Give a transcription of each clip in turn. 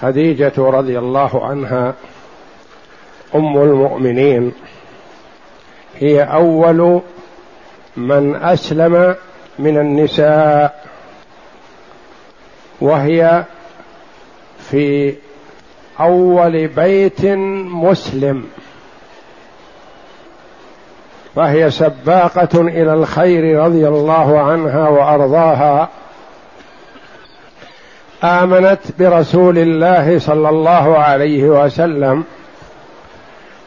خديجة رضي الله عنها أم المؤمنين هي أول من أسلم من النساء وهي في أول بيت مسلم فهي سباقة إلى الخير رضي الله عنها وأرضاها. آمنت برسول الله صلى الله عليه وسلم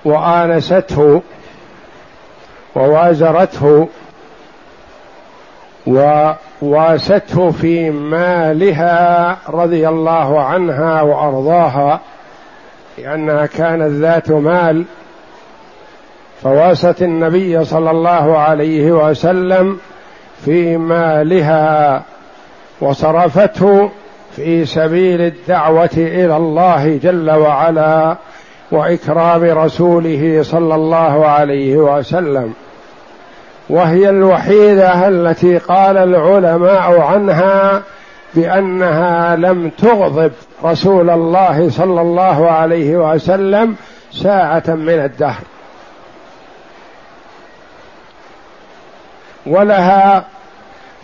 وآنسته ووازرته وواسته في مالها رضي الله عنها وأرضاها لأنها كانت ذات مال فواست النبي صلى الله عليه وسلم في مالها وصرفته في سبيل الدعوة إلى الله جل وعلا وإكرام رسوله صلى الله عليه وسلم. وهي الوحيدة التي قال العلماء عنها بأنها لم تغضب رسول الله صلى الله عليه وسلم ساعة من الدهر. ولها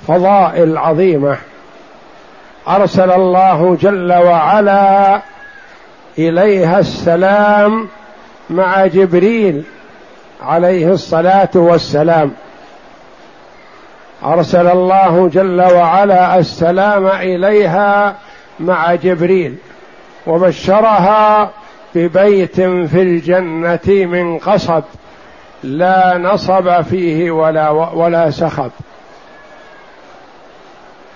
فضائل عظيمة. أرسل الله جل وعلا إليها السلام مع جبريل عليه الصلاة والسلام. أرسل الله جل وعلا السلام إليها مع جبريل وبشرها ببيت في الجنة من قصب لا نصب فيه ولا ولا سخب.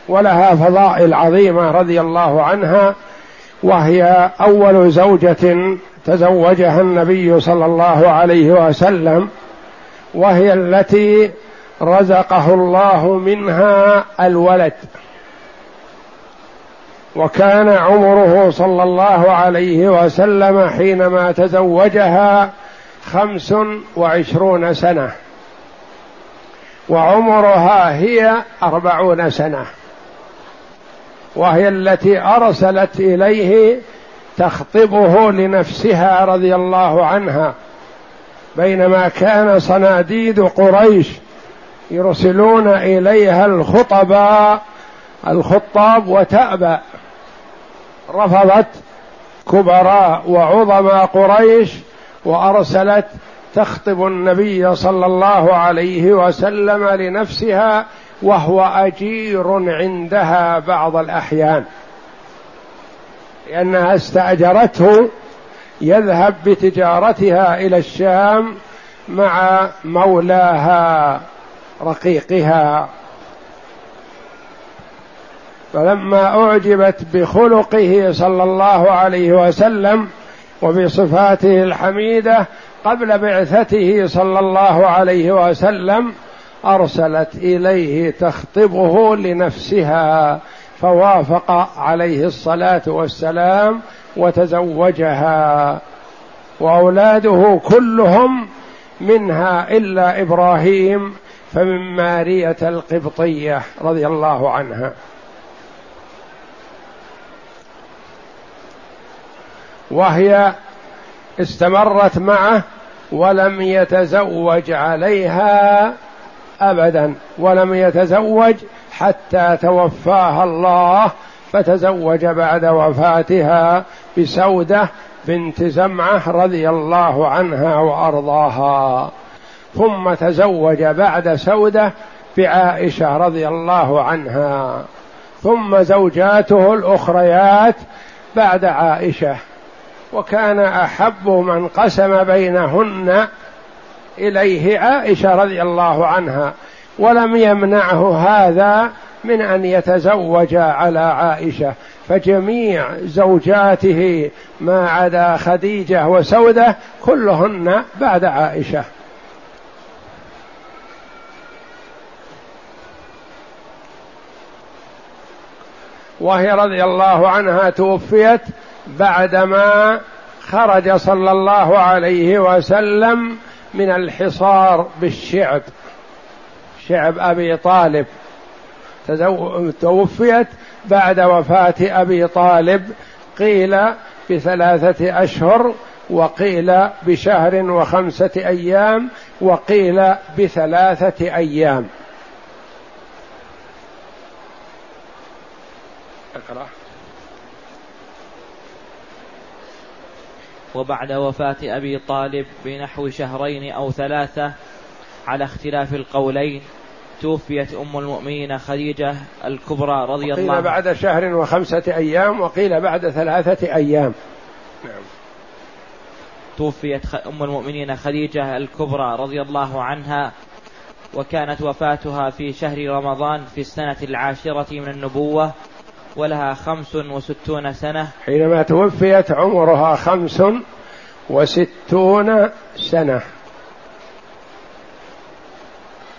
ولها فضائل عظيمة رضي الله عنها وهي أول زوجة تزوجها النبي صلى الله عليه وسلم وهي التي رزقه الله منها الولد. وكان عمره صلى الله عليه وسلم حينما تزوجها خمس وعشرون سنة وعمرها هي أربعون سنة. وهي التي أرسلت إليه تخطبه لنفسها رضي الله عنها. بينما كان صناديد قريش يرسلون إليها الخطباء الخطاب وتأبى. رفضت كبراء وعظماء قريش وأرسلت تخطب النبي صلى الله عليه وسلم لنفسها وهو أجير عندها بعض الأحيان. لأنها استأجرته يذهب بتجارتها إلى الشام مع مولاها رقيقها. فلما أعجبت بخلقه صلى الله عليه وسلم وبصفاته الحميدة قبل بعثته صلى الله عليه وسلم أرسلت إليه تخطبه لنفسها فوافق عليه الصلاة والسلام وتزوجها. وأولاده كلهم منها إلا إبراهيم فمن مارية القبطية رضي الله عنها. وهي استمرت معه ولم يتزوج عليها ابدا ولم يتزوج حتى توفاها الله فتزوج بعد وفاتها بسودة بنت زمعة رضي الله عنها وأرضاها. ثم تزوج بعد سودة بعائشة رضي الله عنها. ثم زوجاته الأخريات بعد عائشة. وكان أحب من قسم بينهن إليه عائشة رضي الله عنها ولم يمنعه هذا من أن يتزوج على عائشة. فجميع زوجاته ما عدا خديجة وسودة كلهن بعد عائشة. وهي رضي الله عنها توفيت بعدما خرج صلى الله عليه وسلم من الحصار بالشعب. شعب أبي طالب. توفيت بعد وفاة أبي طالب. قيل بثلاثة أشهر وقيل بشهر وخمسة أيام وقيل بثلاثة أيام. اقرأ. وبعد وفاة أبي طالب بنحو شهرين أو ثلاثة على اختلاف القولين توفيت أم المؤمنين خديجة الكبرى رضي الله عنها. بعد شهر وخمسة أيام وقيل بعد ثلاثة أيام. نعم. توفيت أم المؤمنين خديجة الكبرى رضي الله عنها وكانت وفاتها في شهر رمضان في السنة العاشرة من النبوة. ولها خمس وستون سنة. حينما توفيت عمرها خمس وستون سنة.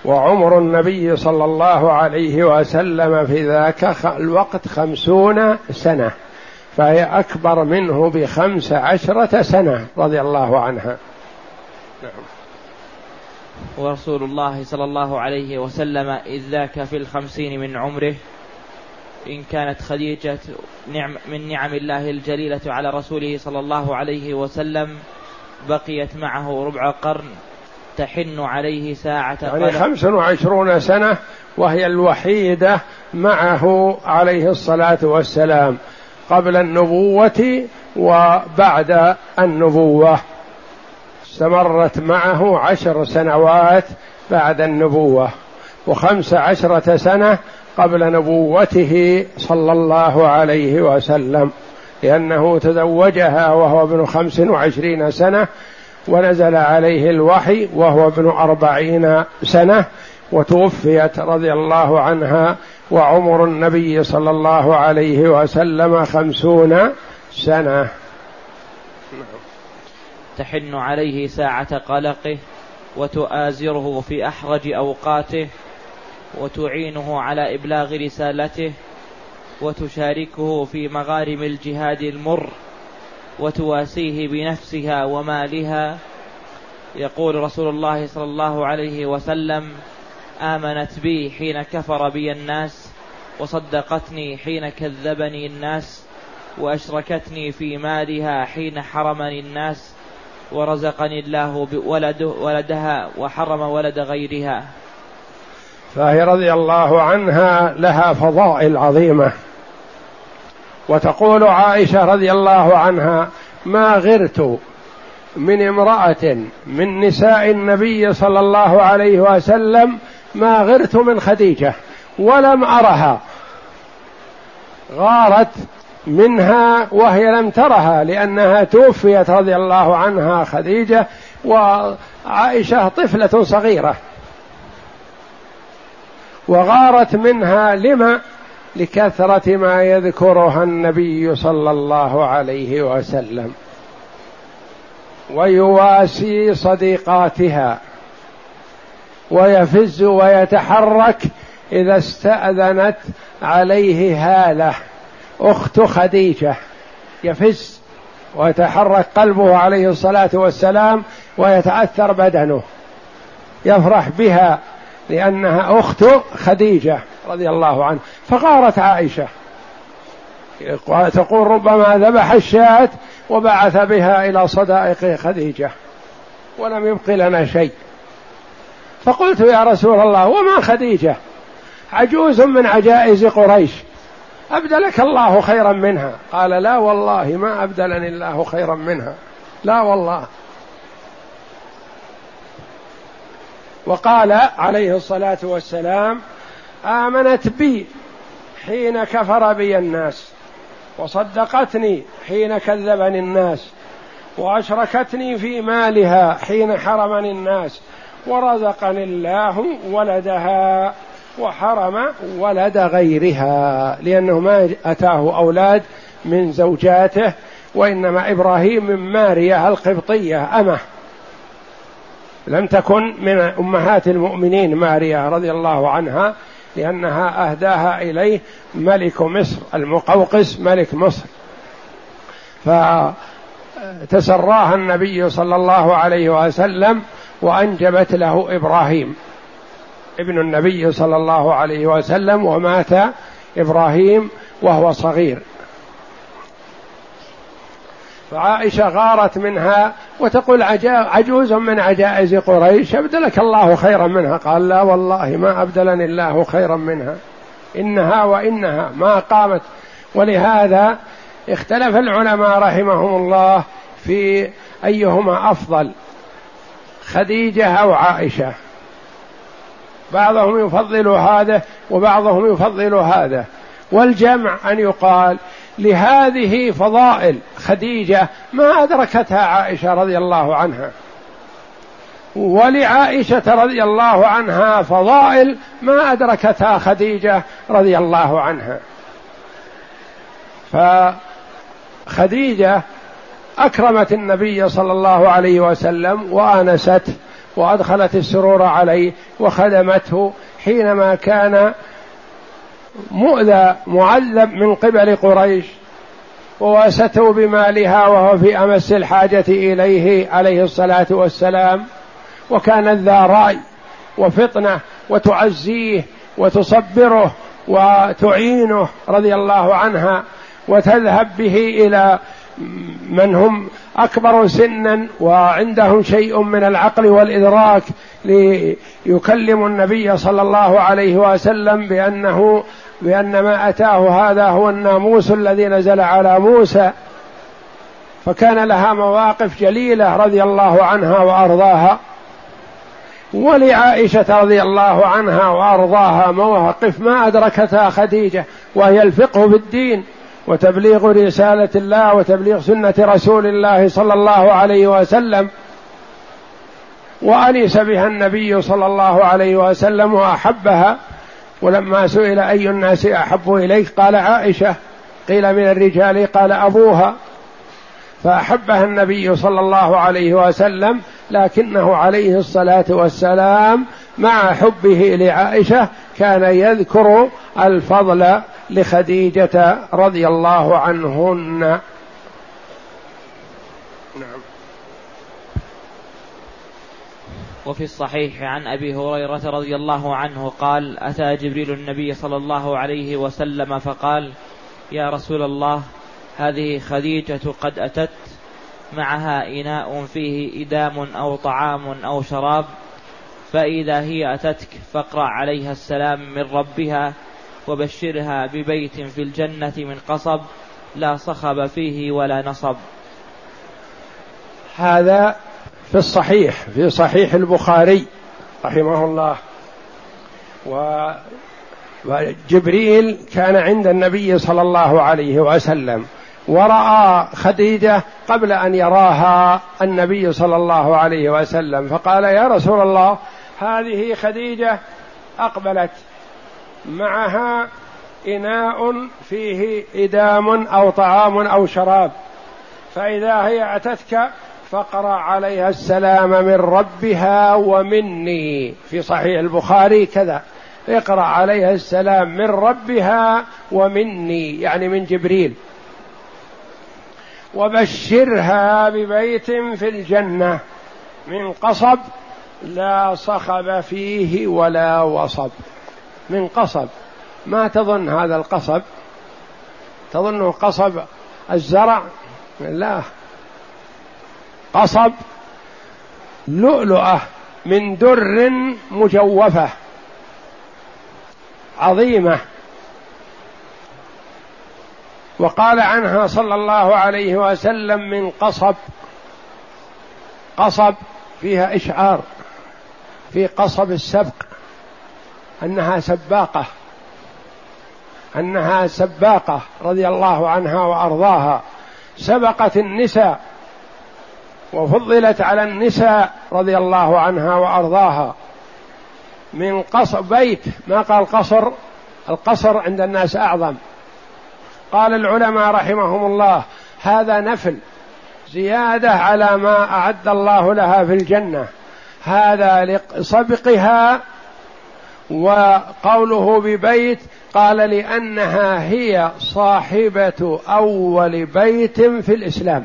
وعمر النبي صلى الله عليه وسلم في ذاك الوقت خمسون سنة. فهي أكبر منه بخمس عشرة سنة رضي الله عنها. نعم. ورسول الله صلى الله عليه وسلم إذ ذاك في الخمسين من عمره. إن كانت خديجة نعم من نعم الله الجليلة على رسوله صلى الله عليه وسلم بقيت معه ربع قرن تحن عليه ساعة يعني خمس وعشرون سنة وهي الوحيدة معه عليه الصلاة والسلام قبل النبوة وبعد النبوة. استمرت معه عشر سنوات بعد النبوة وخمس عشرة سنة قبل نبوته صلى الله عليه وسلم لأنه تزوجها وهو ابن خمس وعشرين سنة ونزل عليه الوحي وهو ابن أربعين سنة وتوفيت رضي الله عنها وعمر النبي صلى الله عليه وسلم خمسون سنة. تحن عليه ساعة قلقه وتؤازره في أحرج أوقاته وتعينه على إبلاغ رسالته وتشاركه في مغارم الجهاد المر وتواسيه بنفسها ومالها. يقول رسول الله صلى الله عليه وسلم آمنت بي حين كفر بي الناس وصدقتني حين كذبني الناس وأشركتني في مالها حين حرمني الناس ورزقني الله ولده ولدها وحرم ولد غيرها. فهي رضي الله عنها لها فضائل عظيمة. وتقول عائشة رضي الله عنها ما غرت من امرأة من نساء النبي صلى الله عليه وسلم ما غرت من خديجة ولم أرها. غارت منها وهي لم ترها لأنها توفيت رضي الله عنها خديجة وعائشة طفلة صغيرة. وغارت منها لما لكثرة ما يذكرها النبي صلى الله عليه وسلم. ويواسي صديقاتها. ويفز ويتحرك إذا استأذنت عليه هالة. أخت خديجة. يفز ويتحرك قلبه عليه الصلاة والسلام ويتأثر بدنه. يفرح بها لأنها أخت خديجة رضي الله عنها فغارت عائشة تقول ربما ذبح الشاة وبعث بها إلى صدائق خديجة ولم يبق لنا شيء. فقلت يا رسول الله وما خديجة؟ عجوز من عجائز قريش. أبدلك الله خيرا منها؟ قال لا والله ما أبدلني الله خيرا منها. لا والله. وقال عليه الصلاة والسلام آمنت بي حين كفر بي الناس وصدقتني حين كذبني الناس وأشركتني في مالها حين حرمني الناس ورزقني الله ولدها وحرم ولد غيرها لأنه ما أتاه أولاد من زوجاته وإنما إبراهيم من ماريا القبطية أمه. لم تكن من أمهات المؤمنين ماريا رضي الله عنها لأنها أهداها إليه ملك مصر المقوقس ملك مصر. فتسراها النبي صلى الله عليه وسلم وأنجبت له إبراهيم. ابن النبي صلى الله عليه وسلم ومات إبراهيم وهو صغير. فعائشة غارت منها وتقول عجوز من عجائز قريش أبدلك الله خيرا منها. قال لا والله ما أبدلني الله خيرا منها. إنها وإنها ما قامت. ولهذا اختلف العلماء رحمهم الله في أيهما أفضل خديجة أو عائشة. بعضهم يفضل هذا وبعضهم يفضل هذا. والجمع أن يقال لهذه فضائل. خديجة ما أدركتها عائشة رضي الله عنها. ولعائشة رضي الله عنها فضائل ما أدركتها خديجة رضي الله عنها. فخديجة أكرمت النبي صلى الله عليه وسلم وآنسته وأدخلت السرور عليه وخدمته حينما كان مؤذى معذب من قبل قريش وواسته بمالها وهو في أمس الحاجة إليه عليه الصلاة والسلام وكانت ذا رأي وفطنة وتعزيه وتصبره وتعينه رضي الله عنها وتذهب به إلى من هم أكبر سنا وعندهم شيء من العقل والإدراك ليكلم النبي صلى الله عليه وسلم بأنه بأن ما أتاه هذا هو الناموس الذي نزل على موسى فكان لها مواقف جليلة رضي الله عنها وأرضاها. ولعائشة رضي الله عنها وأرضاها مواقف ما أدركتها خديجة وهي الفقه في الدين وتبليغ رسالة الله وتبليغ سنة رسول الله صلى الله عليه وسلم. وانس بها النبي صلى الله عليه وسلم وأحبها. ولما سئل أي الناس أحب إليك؟ قال عائشة. قيل من الرجال؟ قال أبوها. فأحبها النبي صلى الله عليه وسلم لكنه عليه الصلاة والسلام مع حبه لعائشة كان يذكر الفضل لخديجة رضي الله عنهن نعم وفي الصحيح عن أبي هريرة رضي الله عنه قال أتى جبريل النبي صلى الله عليه وسلم فقال يا رسول الله هذه خديجة قد أتت معها إناء فيه إدام أو طعام أو شراب فإذا هي أتتك فاقرأ عليها السلام من ربها وبشرها ببيت في الجنة من قصب لا صخب فيه ولا نصب. هذا في الصحيح في صحيح البخاري رحمه الله. و وجبريل كان عند النبي صلى الله عليه وسلم ورأى خديجة قبل أن يراها النبي صلى الله عليه وسلم فقال يا رسول الله هذه خديجة أقبلت معها إناء فيه إدام أو طعام أو شراب فإذا هي أتتك فاقرأ عليها السلام من ربها ومني. في صحيح البخاري كذا. اقرأ عليها السلام من ربها ومني يعني من جبريل. وبشرها ببيت في الجنة. من قصب لا صخب فيه ولا وصب. من قصب. ما تظن هذا القصب؟ تظنه قصب الزرع؟ لا. قصب لؤلؤة من در مجوفة عظيمة. وقال عنها صلى الله عليه وسلم من قصب قصب فيها إشعار في قصب السبق أنها سباقة أنها سباقة رضي الله عنها وأرضاها سبقت النساء وفضلت على النساء رضي الله عنها وأرضاها. من قصر بيت ما قال قصر؟ القصر عند الناس أعظم. قال العلماء رحمهم الله هذا نفل زيادة على ما أعد الله لها في الجنة. هذا لسبقها وقوله ببيت قال لأنها هي صاحبة أول بيت في الإسلام.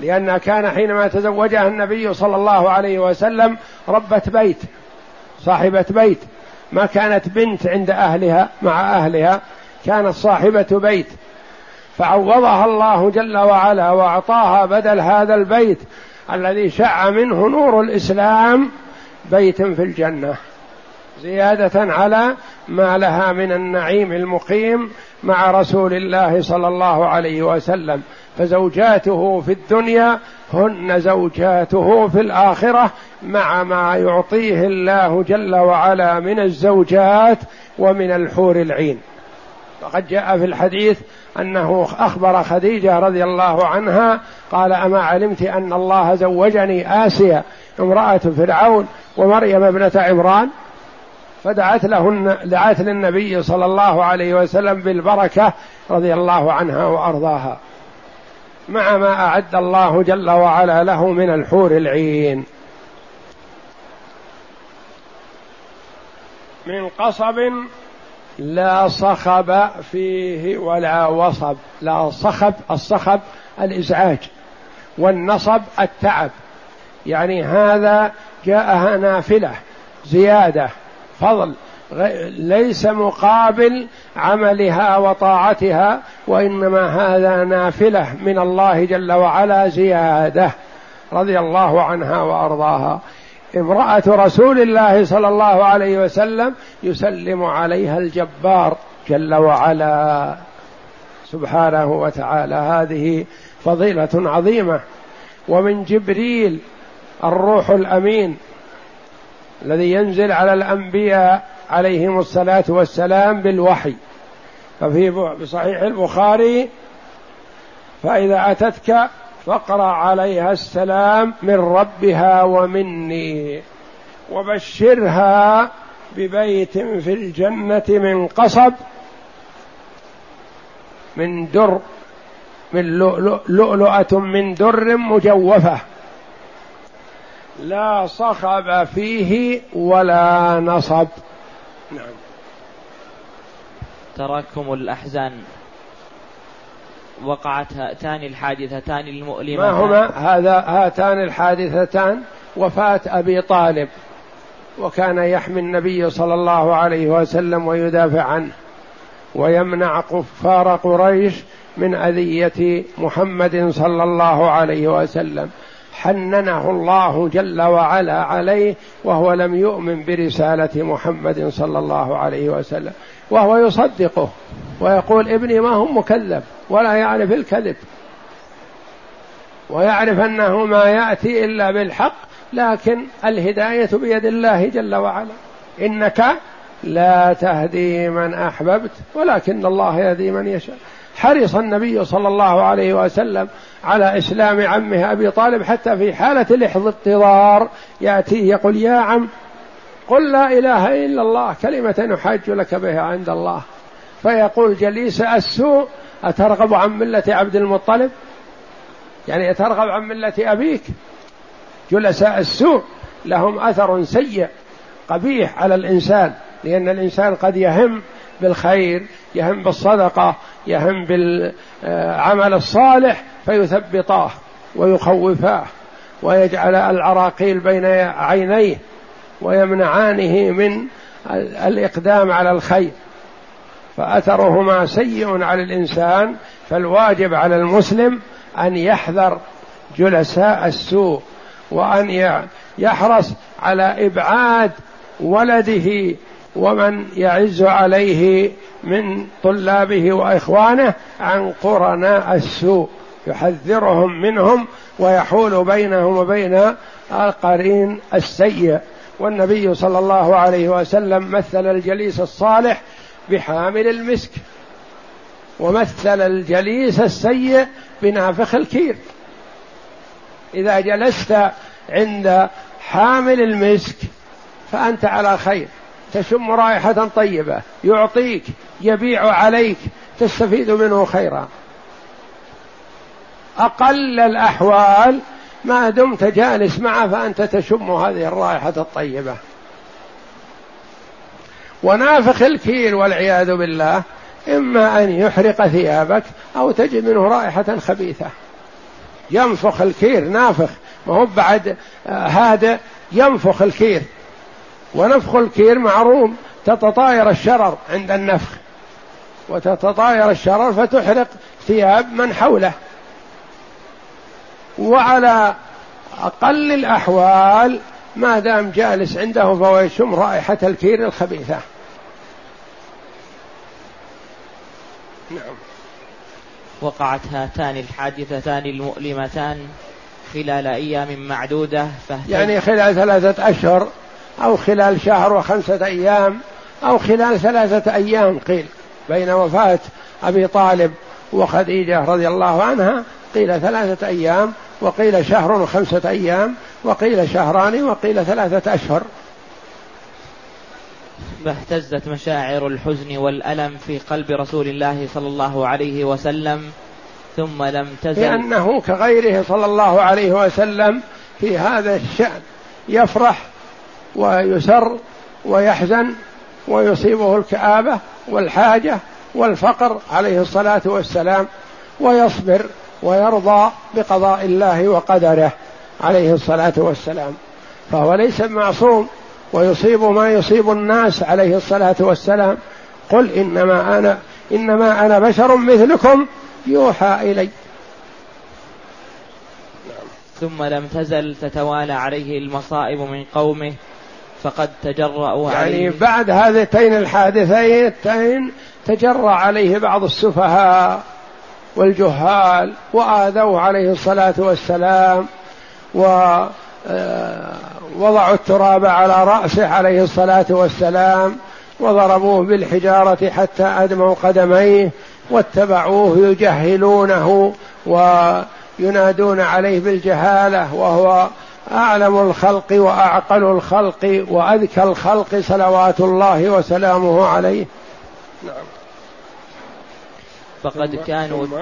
لأنها كان حينما تزوجها النبي صلى الله عليه وسلم ربة بيت صاحبة بيت. ما كانت بنت عند أهلها مع أهلها كانت صاحبة بيت. فعوضها الله جل وعلا وأعطاها بدل هذا البيت الذي شع منه نور الإسلام بيت في الجنة. زيادة على ما لها من النعيم المقيم مع رسول الله صلى الله عليه وسلم. فزوجاته في الدنيا هن زوجاته في الآخرة مع ما يعطيه الله جل وعلا من الزوجات ومن الحور العين. وقد جاء في الحديث أنه أخبر خديجة رضي الله عنها قال أما علمت أن الله زوجني آسيا امرأة فرعون ومريم ابنة عمران؟ فدعت لهن دعت للنبي صلى الله عليه وسلم بالبركة رضي الله عنها وأرضاها. مع ما أعد الله جل وعلا له من الحور العين. من قصب لا صخب فيه ولا وصب. لا صخب الصخب الإزعاج والنصب التعب. يعني هذا جاءها نافلة زيادة فضل. ليس مقابل عملها وطاعتها وإنما هذا نافلة من الله جل وعلا زيادة رضي الله عنها وأرضاها. امرأة رسول الله صلى الله عليه وسلم يسلم عليها الجبار جل وعلا. سبحانه وتعالى هذه فضيلة عظيمة. ومن جبريل الروح الأمين الذي ينزل على الأنبياء عليهم الصلاة والسلام بالوحي. ففي بصحيح البخاري فإذا أتتك فاقرأ عليها السلام من ربها ومني وبشرها ببيت في الجنة من قصب من در من لؤلؤة من در مجوفة. لا صخب فيه ولا نصب. تراكم الأحزان. وقعت هاتان الحادثتان المؤلمتان. ما هما؟ هذا هاتان الحادثتان وفاة أبي طالب وكان يحمي النبي صلى الله عليه وسلم ويدافع عنه ويمنع كفار قريش من أذية محمد صلى الله عليه وسلم. حننه الله جل وعلا عليه وهو لم يؤمن برسالة محمد صلى الله عليه وسلم. وهو يصدقه ويقول ابني ما هو مكذب ولا يعرف الكذب ويعرف أنه ما يأتي إلا بالحق لكن الهداية بيد الله جل وعلا. إنك لا تهدي من أحببت ولكن الله يهدي من يشاء. حرص النبي صلى الله عليه وسلم على إسلام عمه أبي طالب حتى في حالة الاحتضار يأتيه يقول يا عم قل لا إله إلا الله كلمة نحاج لك بها عند الله. فيقول جليس السوء أترغب عن ملة عبد المطلب؟ يعني أترغب عن ملة أبيك؟ جلساء السوء لهم أثر سيء قبيح على الإنسان لأن الإنسان قد يهم بالخير يهم بالصدقة يهم بالعمل الصالح فيثبطاه ويخوفاه ويجعل العراقيل بين عينيه. ويمنعانه من الإقدام على الخير. فأثرهما سيء على الإنسان فالواجب على المسلم أن يحذر جلساء السوء وأن يحرص على إبعاد ولده ومن يعز عليه من طلابه وإخوانه عن قرناء السوء. يحذرهم منهم ويحول بينهم وبين القرين السيء. والنبي صلى الله عليه وسلم مثل الجليس الصالح بحامل المسك ومثل الجليس السيء بنافخ الكير. إذا جلست عند حامل المسك فأنت على خير تشم رائحة طيبة يعطيك يبيع عليك تستفيد منه خيرا. أقل الأحوال ما دمت جالس معه فأنت تشم هذه الرائحة الطيبة. ونافخ الكير والعياذ بالله إما أن يحرق ثيابك أو تجد منه رائحة خبيثة. ينفخ الكير نافخ ما هو بعد هذا ينفخ الكير ونفخ الكير معروف تتطاير الشرر عند النفخ. وتتطاير الشرر فتحرق ثياب من حوله. وعلى أقل الأحوال ما دام جالس عنده فهو يشم رائحة الكير الخبيثة. نعم. وقعت هاتان الحادثتان المؤلمتان خلال أيام معدودة يعني خلال ثلاثة أشهر أو خلال شهر وخمسة أيام أو خلال ثلاثة أيام قيل. بين وفاة أبي طالب وخديجة رضي الله عنها قيل ثلاثة أيام وقيل شهر وخمسة أيام وقيل شهران وقيل ثلاثة أشهر. فاهتزت مشاعر الحزن والألم في قلب رسول الله صلى الله عليه وسلم ثم لم تزل. لأنه كغيره صلى الله عليه وسلم في هذا الشأن يفرح ويسر ويحزن ويصيبه الكآبة والحاجة والفقر عليه الصلاة والسلام ويصبر. ويرضى بقضاء الله وقدره عليه الصلاة والسلام. فهو ليس معصوم ويصيب ما يصيب الناس عليه الصلاة والسلام. قل إنما أنا إنما أنا بشر مثلكم يوحى إلي. ثم لم تزل تتوالى عليه المصائب من قومه فقد تجرأوا يعني عليه. يعني بعد هذتين الحادثتين تجرأ عليه بعض السفهاء. والجهال وآذوه عليه الصلاة والسلام ووضعوا آه، التراب على رأسه عليه الصلاة والسلام وضربوه بالحجارة حتى أدموا قدميه واتبعوه يجهلونه وينادون عليه بالجهالة وهو أعلم الخلق وأعقل الخلق وأذكى الخلق صلوات الله وسلامه عليه. نعم. فقد ثم كانوا ثم,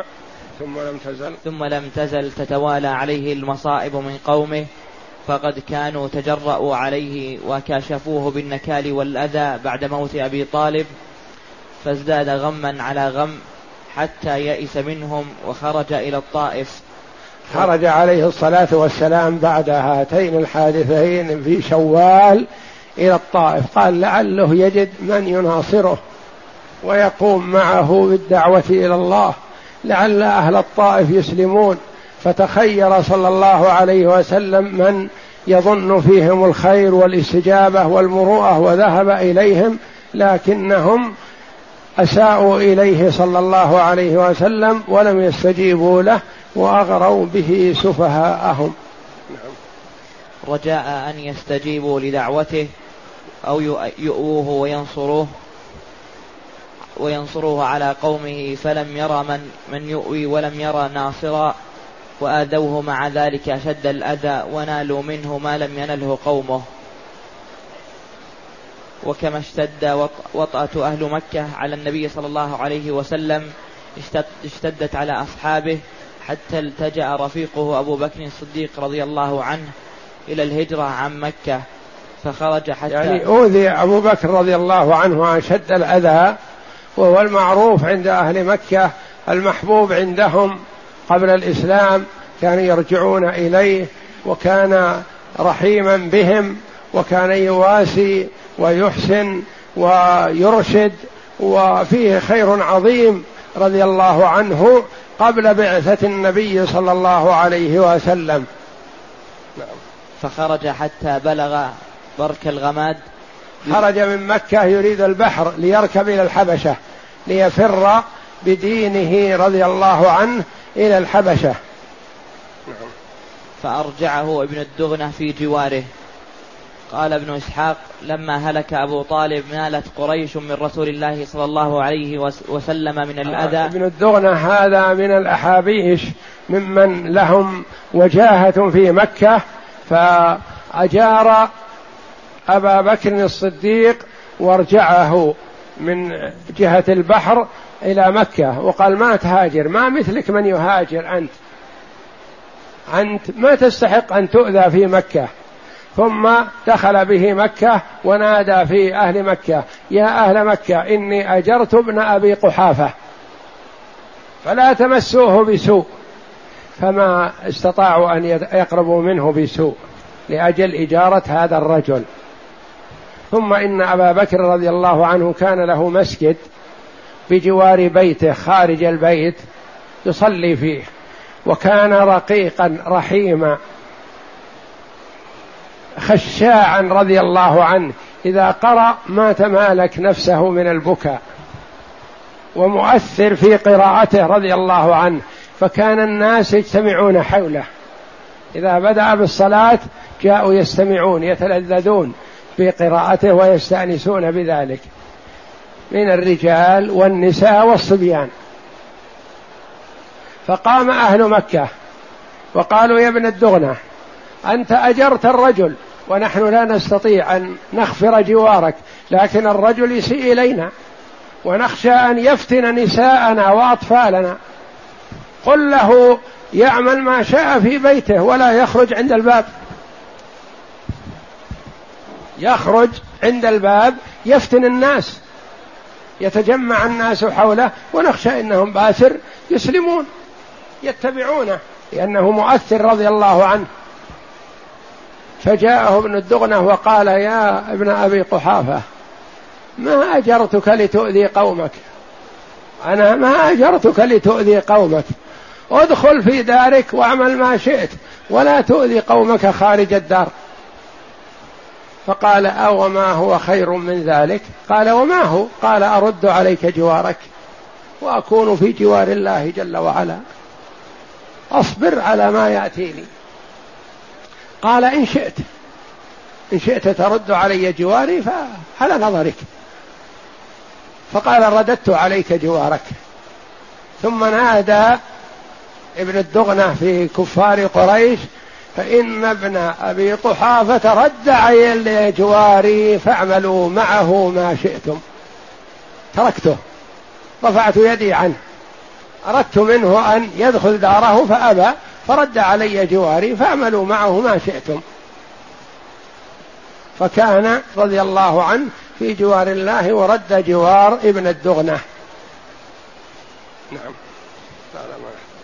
ثم لم تزل. ثم لم تزل تتوالى عليه المصائب من قومه فقد كانوا تجرأوا عليه وكاشفوه بالنكال والأذى بعد موت أبي طالب فازداد غما على غم حتى يئس منهم وخرج إلى الطائف. خرج عليه الصلاة والسلام بعد هاتين الحادثين في شوال إلى الطائف. قال لعله يجد من يناصره. ويقوم معه بالدعوة إلى الله لعل أهل الطائف يسلمون. فتخير صلى الله عليه وسلم من يظن فيهم الخير والاستجابة والمروءة وذهب إليهم لكنهم أساءوا إليه صلى الله عليه وسلم ولم يستجيبوا له وأغروا به سفهاءهم. رجاء أن يستجيبوا لدعوته أو يؤوه وينصروه. وينصروه على قومه فلم يرى من, من يؤوي ولم يرى ناصرا وآذوه مع ذلك أشد الأذى ونالوا منه ما لم ينله قومه. وكما اشتد وطأة أهل مكة على النبي صلى الله عليه وسلم اشتدت على أصحابه حتى التجأ رفيقه أبو بكر الصديق رضي الله عنه إلى الهجرة عن مكة فخرج حتى يعني أوذي أبو بكر رضي الله عنه أشد الأذى وهو المعروف عند أهل مكة المحبوب عندهم قبل الإسلام كانوا يرجعون إليه وكان رحيما بهم وكان يواسي ويحسن ويرشد وفيه خير عظيم رضي الله عنه قبل بعثة النبي صلى الله عليه وسلم نعم. فخرج حتى بلغ برك الغماد خرج من مكة يريد البحر ليركب إلى الحبشة ليفر بدينه رضي الله عنه إلى الحبشة. نعم. فأرجعه ابن الدغنة في جواره. قال ابن إسحاق لما هلك أبو طالب نالت قريش من رسول الله صلى الله عليه وسلم من الأذى. ابن الدغنة هذا من الأحابيش ممن لهم وجاهة في مكة فأجار أبا بكر الصديق وارجعه من جهة البحر إلى مكة وقال ما تهاجر ما مثلك من يهاجر أنت. أنت ما تستحق أن تؤذى في مكة. ثم دخل به مكة ونادى في أهل مكة يا أهل مكة إني أجرت ابن أبي قحافة فلا تمسوه بسوء. فما استطاعوا أن يقربوا منه بسوء لأجل إجارة هذا الرجل. ثم إن أبا بكر رضي الله عنه كان له مسجد بجوار بيته خارج البيت يصلي فيه وكان رقيقا رحيما خشاعا رضي الله عنه إذا قرأ ما تمالك نفسه من البكاء ومؤثر في قراءته رضي الله عنه فكان الناس يجتمعون حوله إذا بدأ بالصلاة جاءوا يستمعون يتلذذون بقراءته ويستأنسون بذلك. من الرجال والنساء والصبيان. فقام أهل مكة وقالوا يا ابن الدغنة أنت أجرت الرجل ونحن لا نستطيع أن نغفر جوارك لكن الرجل يسيء إلينا ونخشى أن يفتن نساءنا وأطفالنا. قل له يعمل ما شاء في بيته ولا يخرج عند الباب. يخرج عند الباب يفتن الناس يتجمع الناس حوله ونخشى إنهم باسر يسلمون يتبعونه لأنه مؤثر رضي الله عنه. فجاءه ابن الدغنة وقال يا ابن أبي قحافة ما أجرتك لتؤذي قومك؟ أنا ما أجرتك لتؤذي قومك. ادخل في دارك واعمل ما شئت ولا تؤذي قومك خارج الدار. فقال أو ما هو خير من ذلك؟ قال وما هو؟ قال أرد عليك جوارك وأكون في جوار الله جل وعلا. أصبر على ما يأتيني. قال إن شئت إن شئت ترد علي جواري فعلى نظرك. فقال رددت عليك جوارك. ثم نادى ابن الدغنة في كفار قريش فإن ابن أبي قحافة رد علي جواري فاعملوا معه ما شئتم. تركته. رفعت يدي عنه. أردت منه أن يدخل داره فأبى فرد علي جواري فاعملوا معه ما شئتم. فكان رضي الله عنه في جوار الله ورد جوار ابن الدغنة. نعم.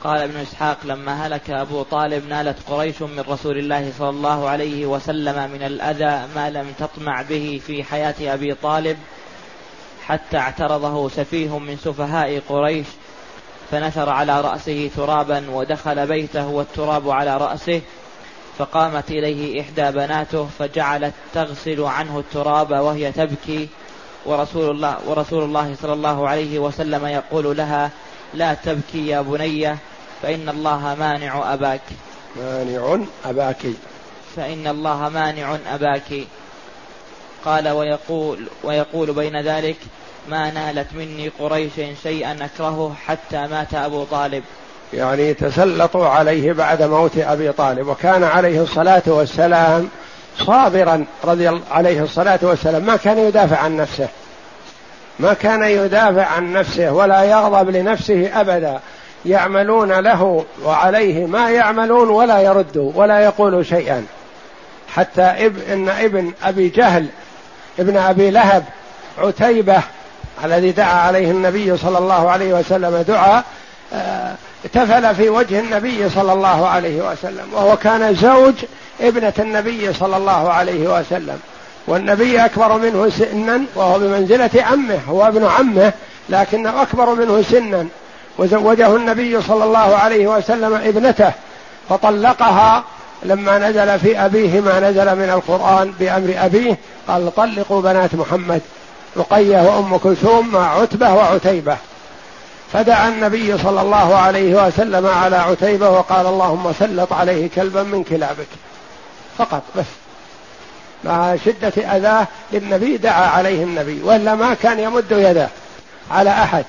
قال ابن إسحاق لما هلك أبو طالب نالت قريش من رسول الله صلى الله عليه وسلم من الأذى ما لم تطمع به في حياة أبي طالب حتى اعترضه سفيه من سفهاء قريش فنثر على رأسه ترابا ودخل بيته والتراب على رأسه فقامت إليه إحدى بناته فجعلت تغسل عنه التراب وهي تبكي ورسول الله ورسول الله صلى الله عليه وسلم يقول لها لا تبكي يا بنية فإن الله مانع أباك. مانع أباك. فإن الله مانع أباك. قال ويقول ويقول بين ذلك ما نالت مني قريش شيئا أكرهه حتى مات أبو طالب. يعني تسلطوا عليه بعد موت أبي طالب وكان عليه الصلاة والسلام صابرا رضي الله عليه الصلاة والسلام. ما كان يدافع عن نفسه. ما كان يدافع عن نفسه ولا يغضب لنفسه أبدا. يعملون له وعليه ما يعملون ولا يردوا ولا يقولوا شيئا. حتى ابن إن ابن أبي جهل ابن أبي لهب عتيبة الذي دعا عليه النبي صلى الله عليه وسلم دعاء آه، تفل في وجه النبي صلى الله عليه وسلم وهو كان زوج ابنة النبي صلى الله عليه وسلم. والنبي أكبر منه سنا وهو بمنزلة عمه هو ابن عمه لكنه أكبر منه سنا. وزوجه النبي صلى الله عليه وسلم ابنته فطلقها لما نزل في أبيه ما نزل من القرآن بأمر أبيه قال طلقوا بنات محمد رقية وأم كلثوم مع عتبة وعتيبة. فدعا النبي صلى الله عليه وسلم على عتيبة وقال اللهم سلط عليه كلبا من كلابك. فقط بس. مع شدة أذاه للنبي دعا عليه النبي وإلا ما كان يمد يده على أحد.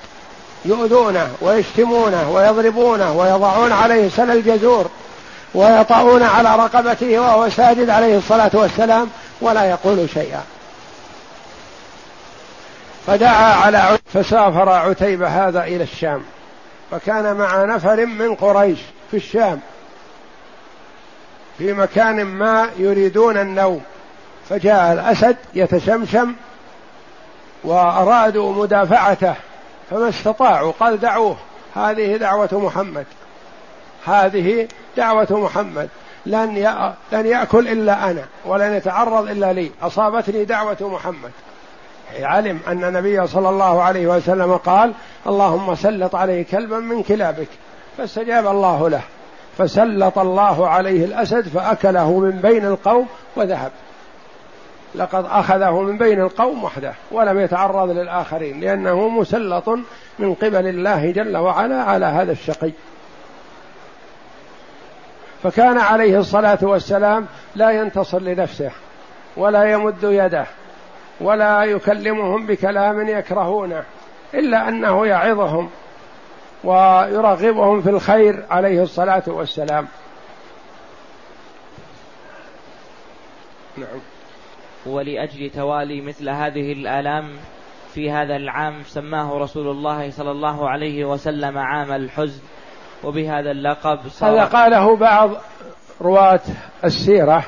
يؤذونه ويشتمونه ويضربونه ويضعون عليه سل الجزور ويطعون على رقبته وهو ساجد عليه الصلاة والسلام ولا يقول شيئا. فدعا على فسافر عتيبة هذا إلى الشام فكان مع نفر من قريش في الشام في مكان ما يريدون النوم فجاء الأسد يتشمشم وأرادوا مدافعته فما استطاعوا قال دعوه هذه دعوة محمد. هذه دعوة محمد. لن لن يأكل إلا أنا ولن يتعرض إلا لي. أصابتني دعوة محمد. علم أن النبي صلى الله عليه وسلم قال اللهم سلط عليه كلبا من كلابك. فاستجاب الله له. فسلط الله عليه الأسد فأكله من بين القوم وذهب. لقد أخذه من بين القوم وحده ولم يتعرض للآخرين لأنه مسلط من قبل الله جل وعلا على هذا الشقي. فكان عليه الصلاة والسلام لا ينتصر لنفسه ولا يمد يده ولا يكلمهم بكلام يكرهونه إلا أنه يعظهم ويرغبهم في الخير عليه الصلاة والسلام. نعم. ولأجل توالي مثل هذه الآلام في هذا العام سماه رسول الله صلى الله عليه وسلم عام الحزن وبهذا اللقب صار هذا قاله بعض رواة السيرة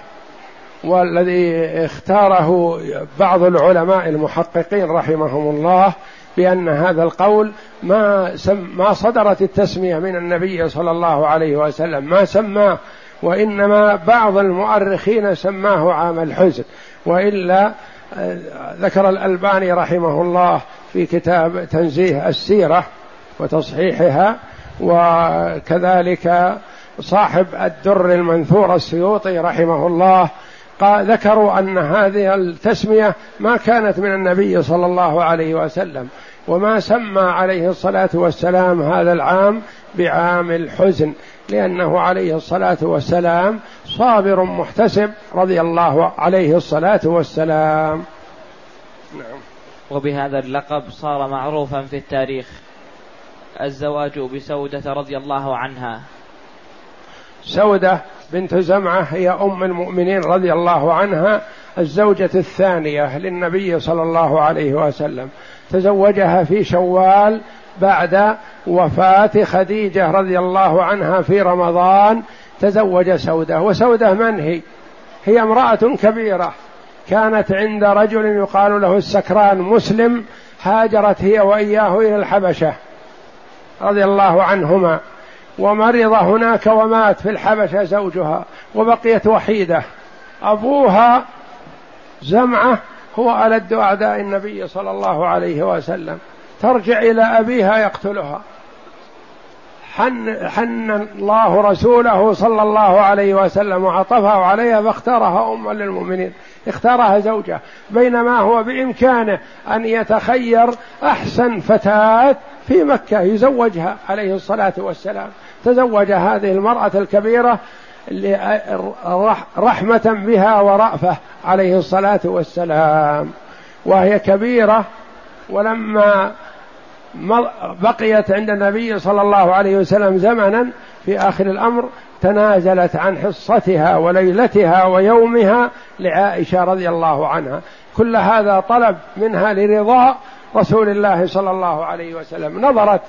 والذي اختاره بعض العلماء المحققين رحمهم الله بأن هذا القول ما سم ما صدرت التسمية من النبي صلى الله عليه وسلم ما سماه وإنما بعض المؤرخين سماه عام الحزن. وإلا آه، ذكر الألباني رحمه الله في كتاب تنزيه السيرة وتصحيحها وكذلك صاحب الدر المنثور السيوطي رحمه الله قال ذكروا أن هذه التسمية ما كانت من النبي صلى الله عليه وسلم وما سمى عليه الصلاة والسلام هذا العام بعام الحزن. لأنه عليه الصلاة والسلام صابر محتسب رضي الله عليه الصلاة والسلام. نعم. وبهذا اللقب صار معروفا في التاريخ الزواج بسودة رضي الله عنها. سودة بنت زمعة هي أم المؤمنين رضي الله عنها الزوجة الثانية للنبي صلى الله عليه وسلم. تزوجها في شوال بعد وفاة خديجة رضي الله عنها في رمضان تزوج سودة وسودة من هي؟ هي امرأة كبيرة كانت عند رجل يقال له السكران مسلم هاجرت هي وإياه إلى الحبشة رضي الله عنهما ومرض هناك ومات في الحبشة زوجها وبقيت وحيدة أبوها زمعة هو ألد أعداء النبي صلى الله عليه وسلم ترجع إلى أبيها يقتلها. حن, حن الله رسوله صلى الله عليه وسلم وعطفه عليها فاختارها أما للمؤمنين. اختارها زوجة بينما هو بإمكانه أن يتخير أحسن فتاة في مكة يزوجها عليه الصلاة والسلام. تزوج هذه المرأة الكبيرة رحمة بها ورأفة عليه الصلاة والسلام. وهي كبيرة ولما بقيت عند النبي صلى الله عليه وسلم زمنا في آخر الأمر تنازلت عن حصتها وليلتها ويومها لعائشة رضي الله عنها. كل هذا طلب منها لرضاء رسول الله صلى الله عليه وسلم. نظرت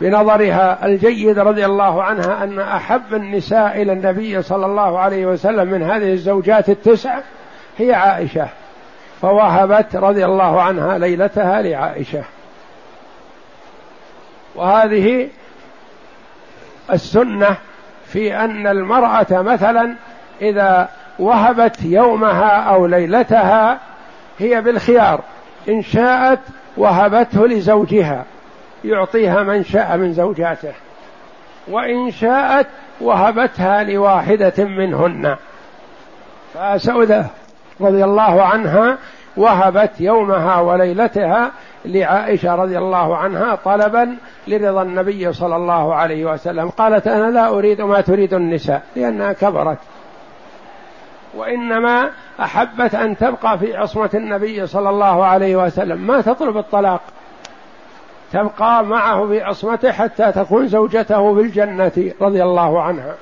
بنظرها الجيد رضي الله عنها أن أحب النساء إلى النبي صلى الله عليه وسلم من هذه الزوجات التسع هي عائشة فوهبت رضي الله عنها ليلتها لعائشة. وهذه السنة في أن المرأة مثلا إذا وهبت يومها أو ليلتها هي بالخيار إن شاءت وهبته لزوجها يعطيها من شاء من زوجاته وإن شاءت وهبتها لواحدة منهن. فسودة رضي الله عنها وهبت يومها وليلتها لعائشة رضي الله عنها طلبا لرضا النبي صلى الله عليه وسلم. قالت أنا لا أريد ما تريد النساء لأنها كبرت. وإنما أحبت أن تبقى في عصمة النبي صلى الله عليه وسلم. ما تطلب الطلاق؟ تبقى معه في عصمته حتى تكون زوجته في الجنة رضي الله عنها.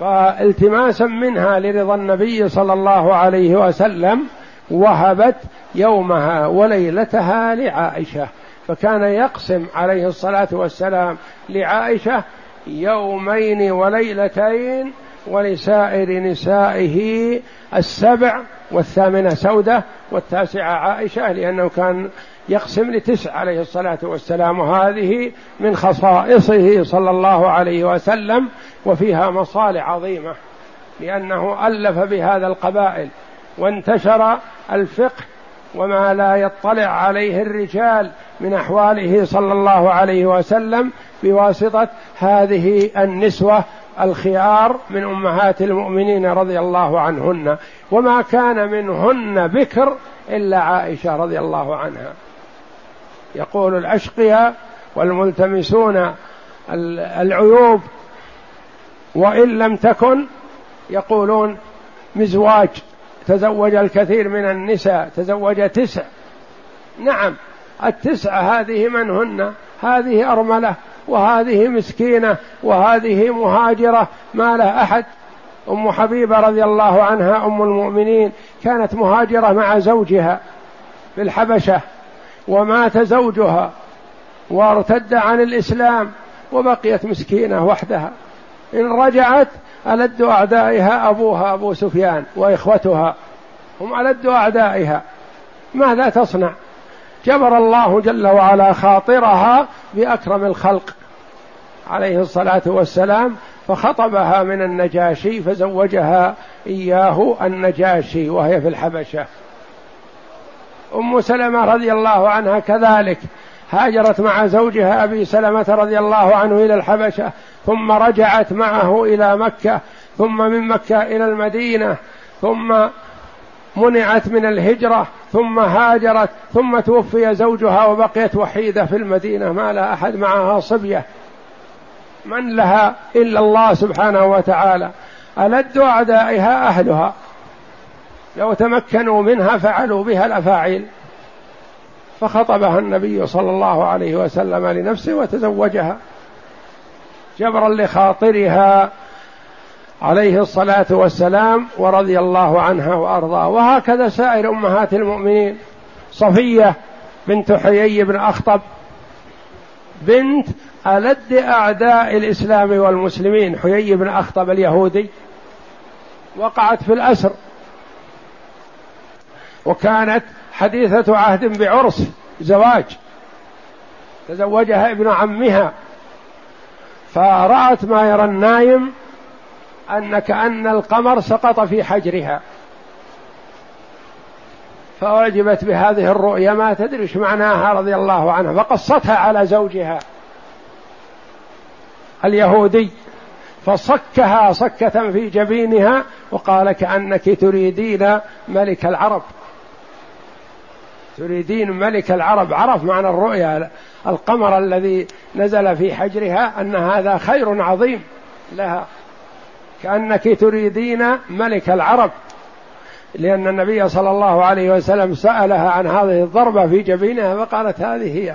فالتماسا منها لرضا النبي صلى الله عليه وسلم وهبت يومها وليلتها لعائشة فكان يقسم عليه الصلاة والسلام لعائشة يومين وليلتين ولسائر نسائه السبع والثامنة سودة والتاسعة عائشة لأنه كان يقسم لتسع عليه الصلاة والسلام وهذه من خصائصه صلى الله عليه وسلم وفيها مصالح عظيمة لأنه ألف بهذا القبائل وانتشر الفقه وما لا يطلع عليه الرجال من أحواله صلى الله عليه وسلم بواسطة هذه النسوة الخيار من أمهات المؤمنين رضي الله عنهن. وما كان منهن بكر إلا عائشة رضي الله عنها. يقول الأشقياء والملتمسون العيوب. وإن لم تكن يقولون مزواج. تزوج الكثير من النساء تزوج تسع. نعم التسعة هذه من هن؟ هذه أرملة وهذه مسكينة وهذه مهاجرة ما له أحد؟ أم حبيبة رضي الله عنها أم المؤمنين كانت مهاجرة مع زوجها في الحبشة ومات زوجها وارتد عن الإسلام وبقيت مسكينة وحدها. إن رجعت ألد أعدائها أبوها أبو سفيان وإخوتها هم ألد أعدائها. ماذا تصنع؟ جبر الله جل وعلا خاطرها بأكرم الخلق عليه الصلاة والسلام فخطبها من النجاشي فزوجها إياه النجاشي وهي في الحبشة. أم سلمة رضي الله عنها كذلك هاجرت مع زوجها أبي سلمة رضي الله عنه إلى الحبشة ثم رجعت معه إلى مكة ثم من مكة إلى المدينة ثم منعت من الهجرة ثم هاجرت ثم توفي زوجها وبقيت وحيدة في المدينة. ما لا أحد معها صبية. من لها إلا الله سبحانه وتعالى. ألد أعدائها أهلها. لو تمكنوا منها فعلوا بها الأفاعيل. فخطبها النبي صلى الله عليه وسلم لنفسه وتزوجها. جبرا لخاطرها عليه الصلاة والسلام ورضي الله عنها وأرضاه. وهكذا سائر أمهات المؤمنين. صفية بنت حيي بن أخطب بنت ألد أعداء الإسلام والمسلمين. حيي بن أخطب اليهودي. وقعت في الأسر. وكانت حديثة عهد بعرس زواج. تزوجها ابن عمها. فرأت ما يرى النايم أن كأن القمر سقط في حجرها. فأعجبت بهذه الرؤيا ما تدري إيش معناها رضي الله عنها. فقصتها على زوجها اليهودي فصكها صكة في جبينها وقال كأنك تريدين ملك العرب. تريدين ملك العرب. عرف معنى الرؤيا. القمر الذي نزل في حجرها أن هذا خير عظيم. لها. كأنك تريدين ملك العرب. لأن النبي صلى الله عليه وسلم سألها عن هذه الضربة في جبينها فقالت هذه هي.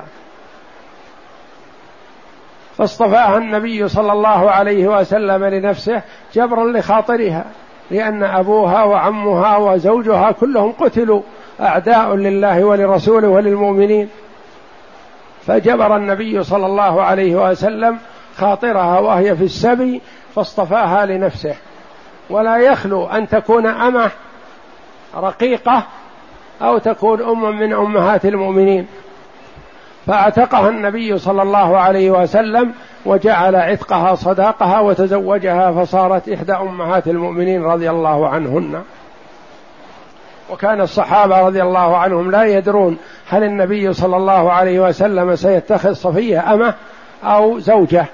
فاصطفاها النبي صلى الله عليه وسلم لنفسه جبرا لخاطرها. لأن أبوها وعمها وزوجها كلهم قتلوا. أعداء لله ولرسوله وللمؤمنين. فجبر النبي صلى الله عليه وسلم خاطرها وهي في السبي فاصطفاها لنفسه. ولا يخلو أن تكون أمة رقيقة أو تكون أم من أمهات المؤمنين. فأعتقها النبي صلى الله عليه وسلم وجعل عتقها صداقها وتزوجها فصارت إحدى أمهات المؤمنين رضي الله عنهن. وكان الصحابة رضي الله عنهم لا يدرون هل النبي صلى الله عليه وسلم سيتخذ صفية أمة أو زوجة.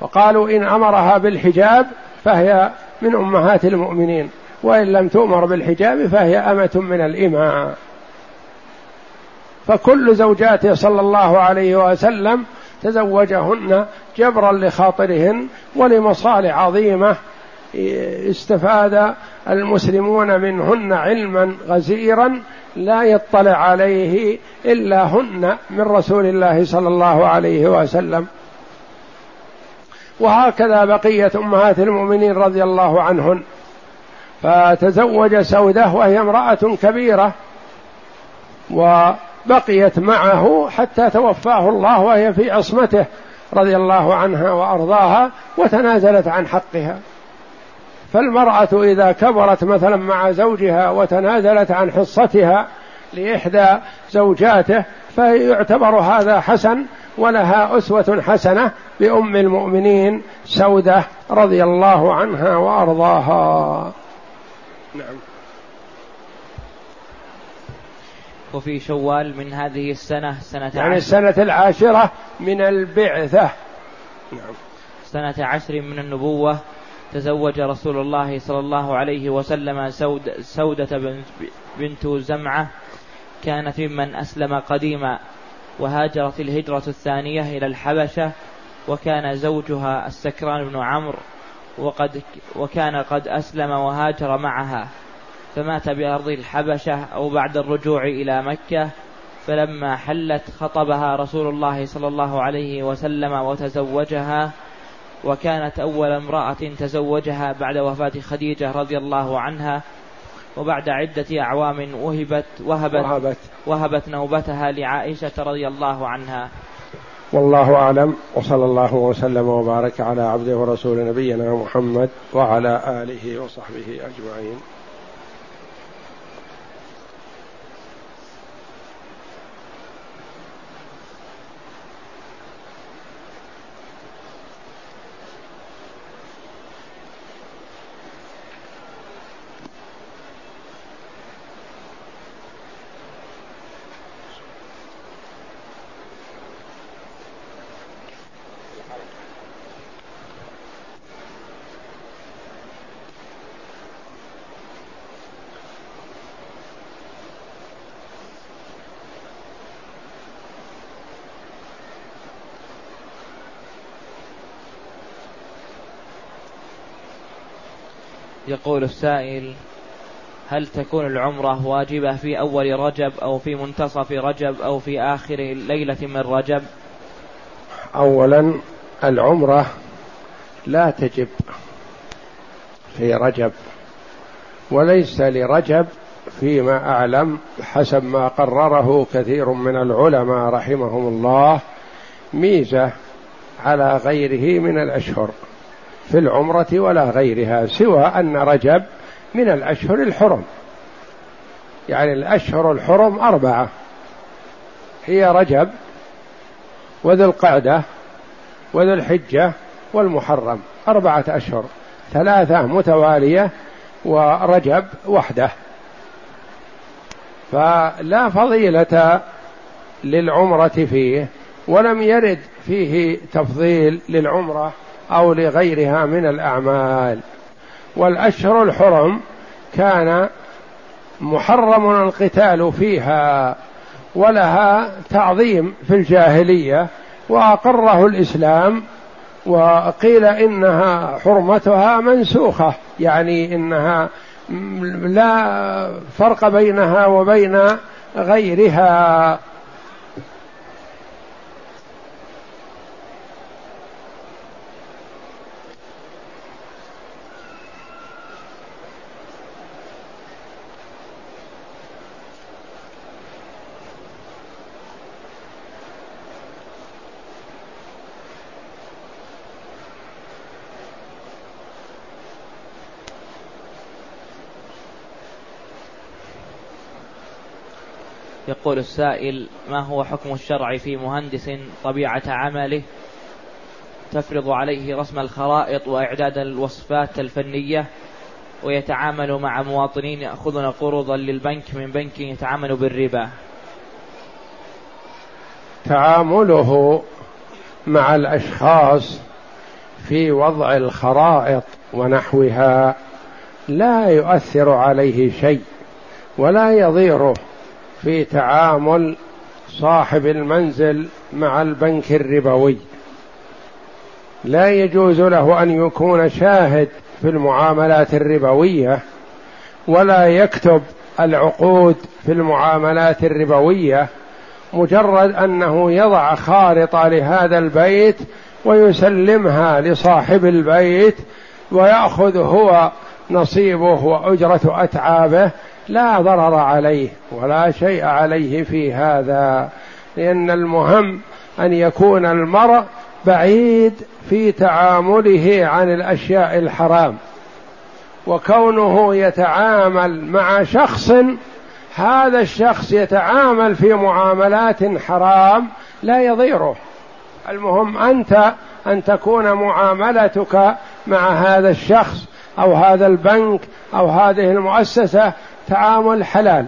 وقالوا إن أمرها بالحجاب فهي من أمهات المؤمنين وإن لم تؤمر بالحجاب فهي أمة من الإماء فكل زوجاته صلى الله عليه وسلم تزوجهن جبرا لخاطرهن ولمصالح عظيمة استفاد المسلمون منهن علما غزيرا لا يطلع عليه إلا هن من رسول الله صلى الله عليه وسلم. وهكذا بقية أمهات المؤمنين رضي الله عنهن. فتزوج سودة وهي امرأة كبيرة وبقيت معه حتى توفاه الله وهي في عصمته رضي الله عنها وأرضاها وتنازلت عن حقها. فالمرأة إذا كبرت مثلا مع زوجها وتنازلت عن حصتها لإحدى زوجاته فيعتبر هذا حسن ولها أسوة حسنة بام المؤمنين سودة رضي الله عنها وأرضاها. نعم. وفي شوال من هذه السنة سنة يعني السنة العاشرة من البعثة. نعم. سنة عشر من النبوة. تزوج رسول الله صلى الله عليه وسلم سود سودة بنت زمعة كانت ممن أسلم قديما وهاجرت الهجرة الثانية إلى الحبشة وكان زوجها السكران بن عمرو وقد وكان قد أسلم وهاجر معها فمات بأرض الحبشة أو بعد الرجوع إلى مكة فلما حلت خطبها رسول الله صلى الله عليه وسلم وتزوجها وكانت أول امرأة تزوجها بعد وفاة خديجة رضي الله عنها وبعد عدة أعوام وهبت وهبت وهبت, وهبت نوبتها لعائشة رضي الله عنها. والله أعلم وصلى الله وسلم وبارك على عبده ورسول نبينا محمد وعلى آله وصحبه أجمعين. يقول السائل هل تكون العمرة واجبة في أول رجب أو في منتصف رجب أو في آخر ليلة من رجب؟ أولا العمرة لا تجب في رجب وليس لرجب فيما أعلم حسب ما قرره كثير من العلماء رحمهم الله ميزة على غيره من الأشهر. في العمرة ولا غيرها سوى أن رجب من الأشهر الحرم. يعني الأشهر الحرم أربعة. هي رجب وذو القعدة وذو الحجة والمحرم. أربعة أشهر. ثلاثة متوالية ورجب وحده. فلا فضيلة للعمرة فيه ولم يرد فيه تفضيل للعمرة. أو لغيرها من الأعمال. والأشهر الحرم كان محرم القتال فيها ولها تعظيم في الجاهلية وأقره الإسلام وقيل إنها حرمتها منسوخة يعني إنها لا فرق بينها وبين غيرها. يقول السائل ما هو حكم الشرع في مهندس طبيعة عمله تفرض عليه رسم الخرائط وإعداد الوصفات الفنية ويتعامل مع مواطنين يأخذون قروضا للبنك من بنك يتعامل بالربا؟ تعامله مع الأشخاص في وضع الخرائط ونحوها لا يؤثر عليه شيء ولا يضيره. في تعامل صاحب المنزل مع البنك الربوي. لا يجوز له أن يكون شاهد في المعاملات الربوية ولا يكتب العقود في المعاملات الربوية مجرد أنه يضع خارطة لهذا البيت ويسلمها لصاحب البيت ويأخذ هو نصيبه وأجرة أتعابه لا ضرر عليه ولا شيء عليه في هذا لأن المهم أن يكون المرء بعيد في تعامله عن الأشياء الحرام وكونه يتعامل مع شخص هذا الشخص يتعامل في معاملات حرام لا يضيره. المهم أنت أن تكون معاملتك مع هذا الشخص أو هذا البنك أو هذه المؤسسة تعامل حلال.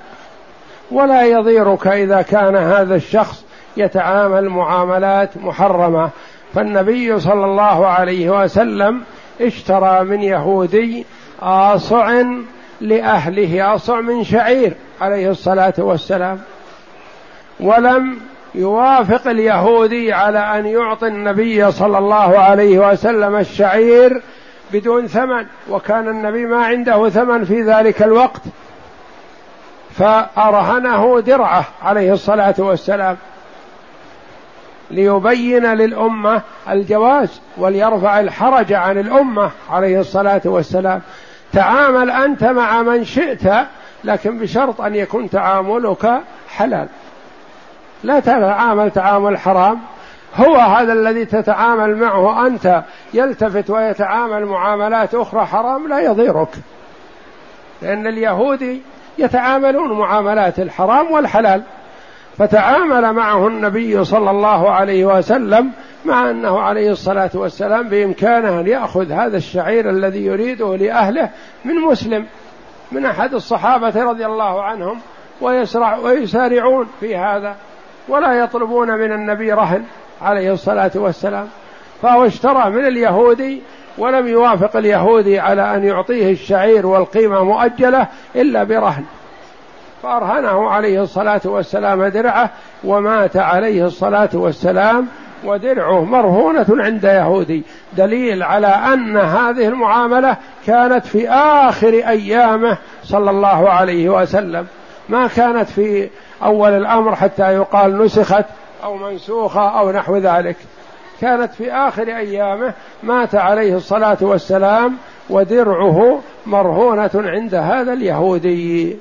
ولا يضيرك إذا كان هذا الشخص يتعامل معاملات محرمة. فالنبي صلى الله عليه وسلم اشترى من يهودي آصع لأهله آصع من شعير عليه الصلاة والسلام. ولم يوافق اليهودي على أن يعطي النبي صلى الله عليه وسلم الشعير بدون ثمن. وكان النبي ما عنده ثمن في ذلك الوقت. فأرهنه درعة عليه الصلاة والسلام ليبين للأمة الجواز وليرفع الحرج عن الأمة عليه الصلاة والسلام. تعامل أنت مع من شئت لكن بشرط أن يكون تعاملك حلال. لا تتعامل تعامل حرام. هو هذا الذي تتعامل معه أنت يلتفت ويتعامل معاملات أخرى حرام لا يضيرك. لأن اليهودي يتعاملون معاملات الحرام والحلال. فتعامل معه النبي صلى الله عليه وسلم مع أنه عليه الصلاة والسلام بإمكانه أن يأخذ هذا الشعير الذي يريده لأهله من مسلم من أحد الصحابة رضي الله عنهم ويسرع ويسارعون في هذا ولا يطلبون من النبي رهن عليه الصلاة والسلام. فهو اشترى من اليهودي ولم يوافق اليهودي على أن يعطيه الشعير والقيمة مؤجلة إلا برهن. فأرهنه عليه الصلاة والسلام درعه ومات عليه الصلاة والسلام ودرعه مرهونة عند يهودي. دليل على أن هذه المعاملة كانت في آخر أيامه صلى الله عليه وسلم. ما كانت في أول الأمر حتى يقال نسخت أو منسوخة أو نحو ذلك. كانت في آخر أيامه مات عليه الصلاة والسلام ودرعه مرهونة عند هذا اليهودي.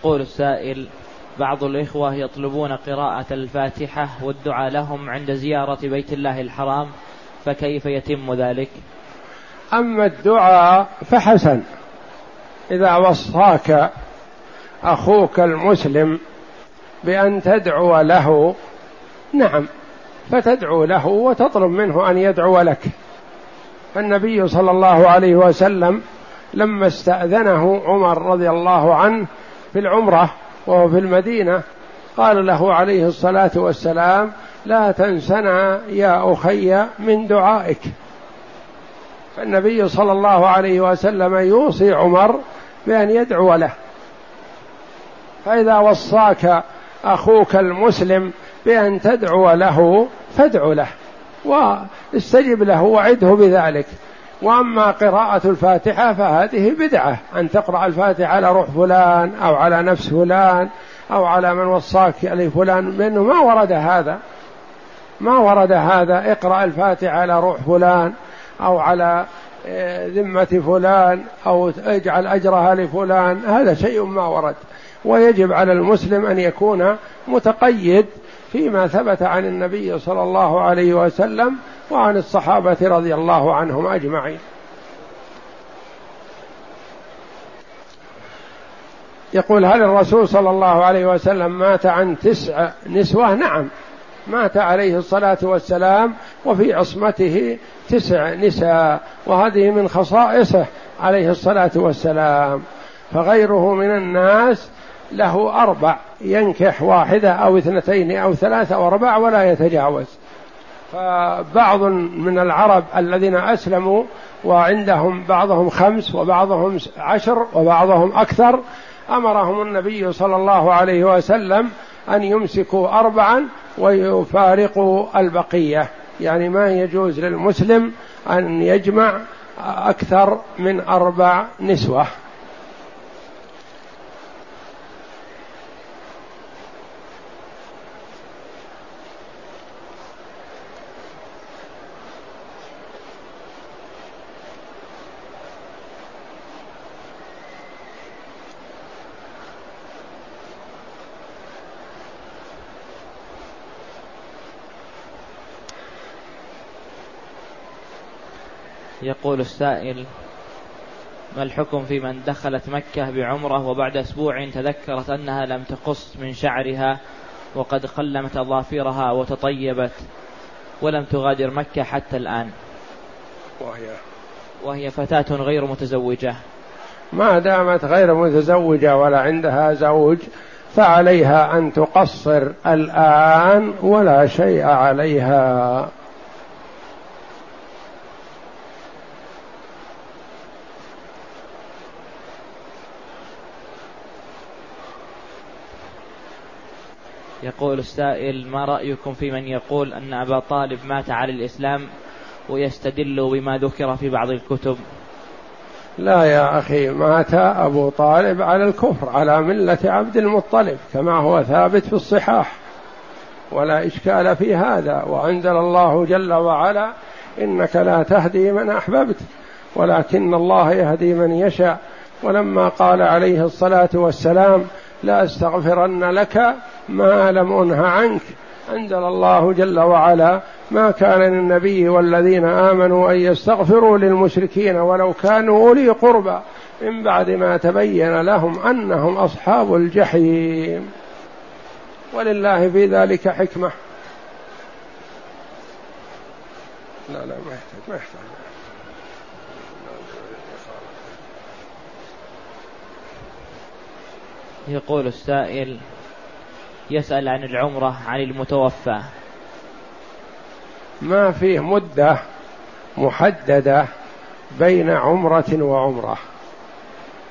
يقول السائل بعض الإخوة يطلبون قراءة الفاتحة والدعاء لهم عند زيارة بيت الله الحرام فكيف يتم ذلك؟ أما الدعاء فحسن إذا وصاك أخوك المسلم بأن تدعو له نعم فتدعو له وتطلب منه أن يدعو لك فالنبي صلى الله عليه وسلم لما استأذنه عمر رضي الله عنه في العمرة وهو في المدينة قال له عليه الصلاة والسلام لا تنسنا يا أخي من دعائك. فالنبي صلى الله عليه وسلم يوصي عمر بأن يدعو له. فإذا وصاك أخوك المسلم بأن تدعو له فادع له واستجب له وعده بذلك. واما قراءة الفاتحة فهذه بدعة. أن تقرأ الفاتحة على روح فلان أو على نفس فلان أو على من وصاك لفلان منه ما ورد هذا. ما ورد هذا. اقرأ الفاتحة على روح فلان أو على آه، ذمة فلان أو اجعل أجرها لفلان. هذا شيء ما ورد. ويجب على المسلم أن يكون متقيد فيما ثبت عن النبي صلى الله عليه وسلم وعن الصحابة رضي الله عنهم أجمعين. يقول هل الرسول صلى الله عليه وسلم مات عن تسع نسوة؟ نعم. مات عليه الصلاة والسلام وفي عصمته تسع نساء وهذه من خصائصه عليه الصلاة والسلام. فغيره من الناس له أربع ينكح واحدة أو اثنتين أو ثلاثة أو أربع ولا يتجاوز. فبعض من العرب الذين أسلموا وعندهم بعضهم خمس وبعضهم عشر وبعضهم أكثر أمرهم النبي صلى الله عليه وسلم أن يمسكوا أربعا ويفارقوا البقية. يعني ما يجوز للمسلم أن يجمع أكثر من أربع نسوة. يقول السائل ما الحكم في من دخلت مكة بعمرة وبعد أسبوع تذكرت أنها لم تقص من شعرها وقد قلمت أظافرها وتطيبت ولم تغادر مكة حتى الآن؟ وهي وهي فتاة غير متزوجة. ما دامت غير متزوجة ولا عندها زوج فعليها أن تقصر الآن ولا شيء عليها. يقول السائل ما رأيكم في من يقول أن أبا طالب مات على الإسلام ويستدل بما ذكر في بعض الكتب؟ لا يا أخي مات أبو طالب على الكفر على ملة عبد المطلب كما هو ثابت في الصحاح. ولا إشكال في هذا وأنزل الله جل وعلا إنك لا تهدي من أحببت ولكن الله يهدي من يشاء. ولما قال عليه الصلاة والسلام لاستغفرن لك ما لم انه عنك. أنزل الله جل وعلا ما كان للنبي والذين آمنوا أن يستغفروا للمشركين ولو كانوا أولي قربى. من بعد ما تبين لهم أنهم أصحاب الجحيم. ولله في ذلك حكمة. لا لا ما يحتاج ما يحتاج. يقول السائل يسأل عن العمرة عن المتوفى. ما فيه مدة محددة بين عمرة وعمرة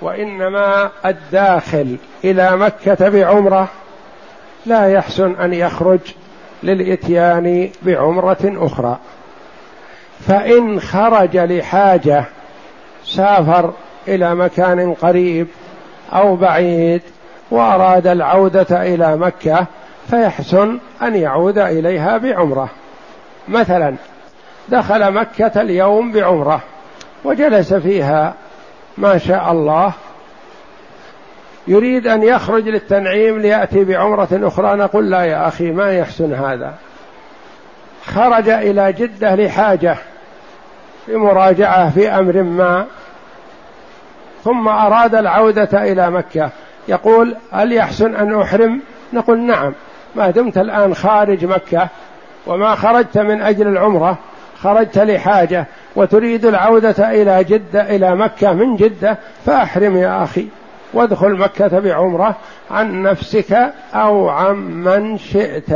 وإنما الداخل إلى مكة بعمرة لا يحسن أن يخرج للإتيان بعمرة أخرى. فإن خرج لحاجة سافر إلى مكان قريب أو بعيد وأراد العودة إلى مكة فيحسن أن يعود إليها بعمرة. مثلا دخل مكة اليوم بعمرة وجلس فيها ما شاء الله. يريد أن يخرج للتنعيم ليأتي بعمرة أخرى نقول لا يا أخي ما يحسن هذا. خرج إلى جدة لحاجة لمراجعه في أمر ما ثم أراد العودة إلى مكة. يقول هل يحسن أن أحرم؟ نقول نعم. ما دمت الآن خارج مكة وما خرجت من أجل العمرة خرجت لحاجة وتريد العودة إلى جدة إلى مكة من جدة فأحرم يا أخي. وادخل مكة بعمرة عن نفسك أو عن من شئت.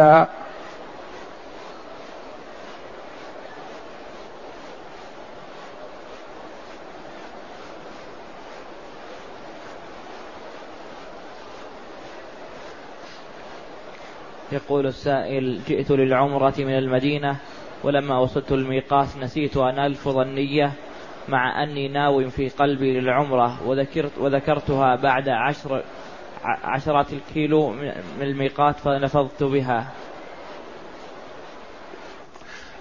يقول السائل جئت للعمرة من المدينة ولما وصلت الميقات نسيت أن ألفظ النية مع أني ناوي في قلبي للعمرة وذكرت وذكرتها بعد عشر عشرات الكيلو من الميقات فنفضت بها.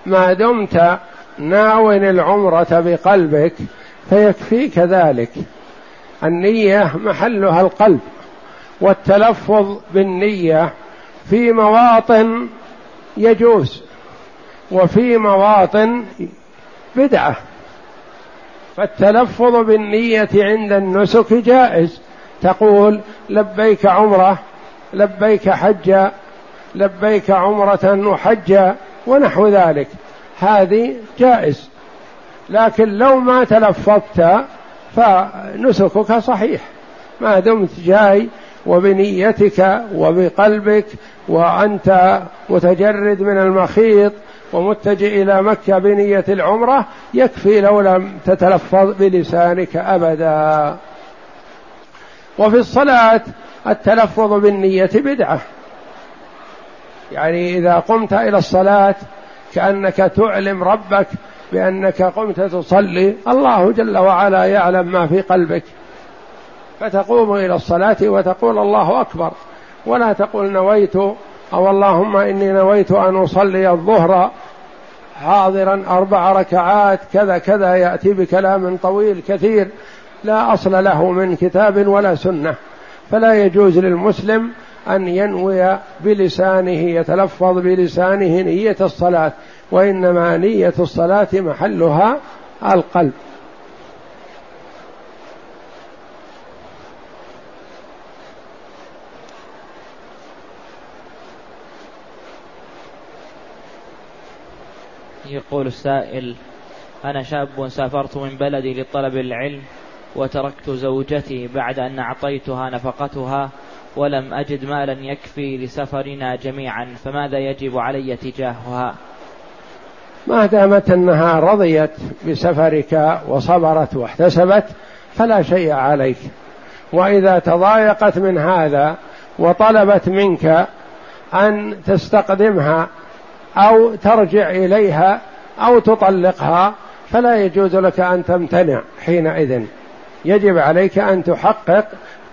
ما دمت ناوي العمرة بقلبك فيكفيك ذلك. النية محلها القلب والتلفظ بالنية في مواطن يجوز وفي مواطن بدعة. فالتلفظ بالنية عند النسك جائز. تقول لبيك عمرة لبيك حجا لبيك عمرة وحجا ونحو ذلك. هذه جائز. لكن لو ما تلفظت فنسكك صحيح. ما دمت جاي وبنيتك وبقلبك وأنت متجرد من المخيط ومتجه إلى مكة بنية العمرة يكفي لو لم تتلفظ بلسانك أبدا. وفي الصلاة التلفظ بالنية بدعة. يعني إذا قمت إلى الصلاة كأنك تعلم ربك بأنك قمت تصلي الله جل وعلا يعلم ما في قلبك. فتقوم إلى الصلاة وتقول الله أكبر. ولا تقول نويت أو اللهم إني نويت أن أصلي الظهر حاضرا أربع ركعات كذا كذا يأتي بكلام طويل كثير لا أصل له من كتاب ولا سنة. فلا يجوز للمسلم أن ينوي بلسانه يتلفظ بلسانه نية الصلاة وإنما نية الصلاة محلها القلب. يقول السائل أنا شاب سافرت من بلدي لطلب العلم وتركت زوجتي بعد أن أعطيتها نفقتها ولم أجد مالا يكفي لسفرنا جميعا فماذا يجب علي تجاهها؟ ما دامت أنها رضيت بسفرك وصبرت واحتسبت فلا شيء عليك. وإذا تضايقت من هذا وطلبت منك أن تستقدمها أو ترجع إليها أو تطلقها فلا يجوز لك أن تمتنع حينئذ. يجب عليك أن تحقق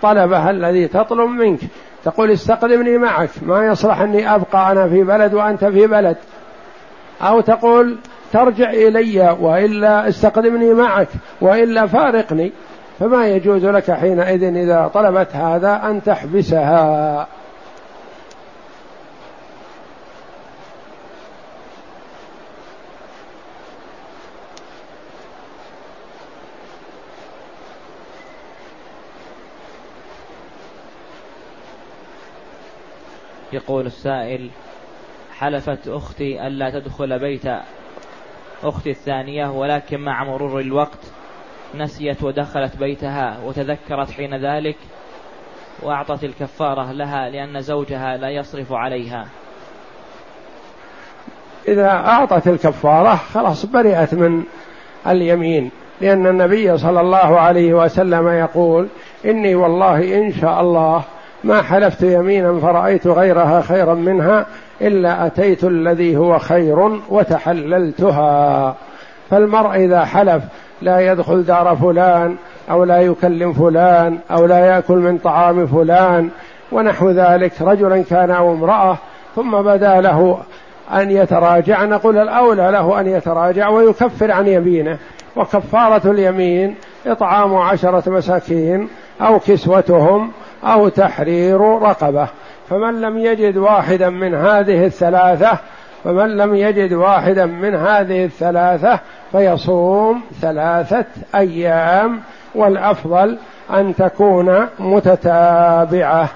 طلبها الذي تطلب منك. تقول استقدمني معك ما يصلح أني أبقى أنا في بلد وأنت في بلد. أو تقول ترجع إلي وإلا استقدمني معك وإلا فارقني. فما يجوز لك حينئذ إذا طلبت هذا أن تحبسها. يقول السائل حلفت أختي ألا تدخل بيت أختي الثانية ولكن مع مرور الوقت نسيت ودخلت بيتها وتذكرت حين ذلك وأعطت الكفارة لها لأن زوجها لا يصرف عليها. إذا أعطت الكفارة خلاص برئت من اليمين لأن النبي صلى الله عليه وسلم يقول إني والله إن شاء الله ما حلفت يمينا فرأيت غيرها خيرا منها إلا أتيت الذي هو خير وتحللتها. فالمرء إذا حلف لا يدخل دار فلان أو لا يكلم فلان أو لا يأكل من طعام فلان ونحو ذلك. رجلا كان أو امرأة ثم بدا له أن يتراجع. نقول الأولى له أن يتراجع ويكفر عن يمينه. وكفارة اليمين إطعام عشرة مساكين أو كسوتهم أو تحرير رقبة. فمن لم يجد واحدا من هذه الثلاثة فمن لم يجد واحدا من هذه الثلاثة فيصوم ثلاثة أيام والأفضل أن تكون متتابعة.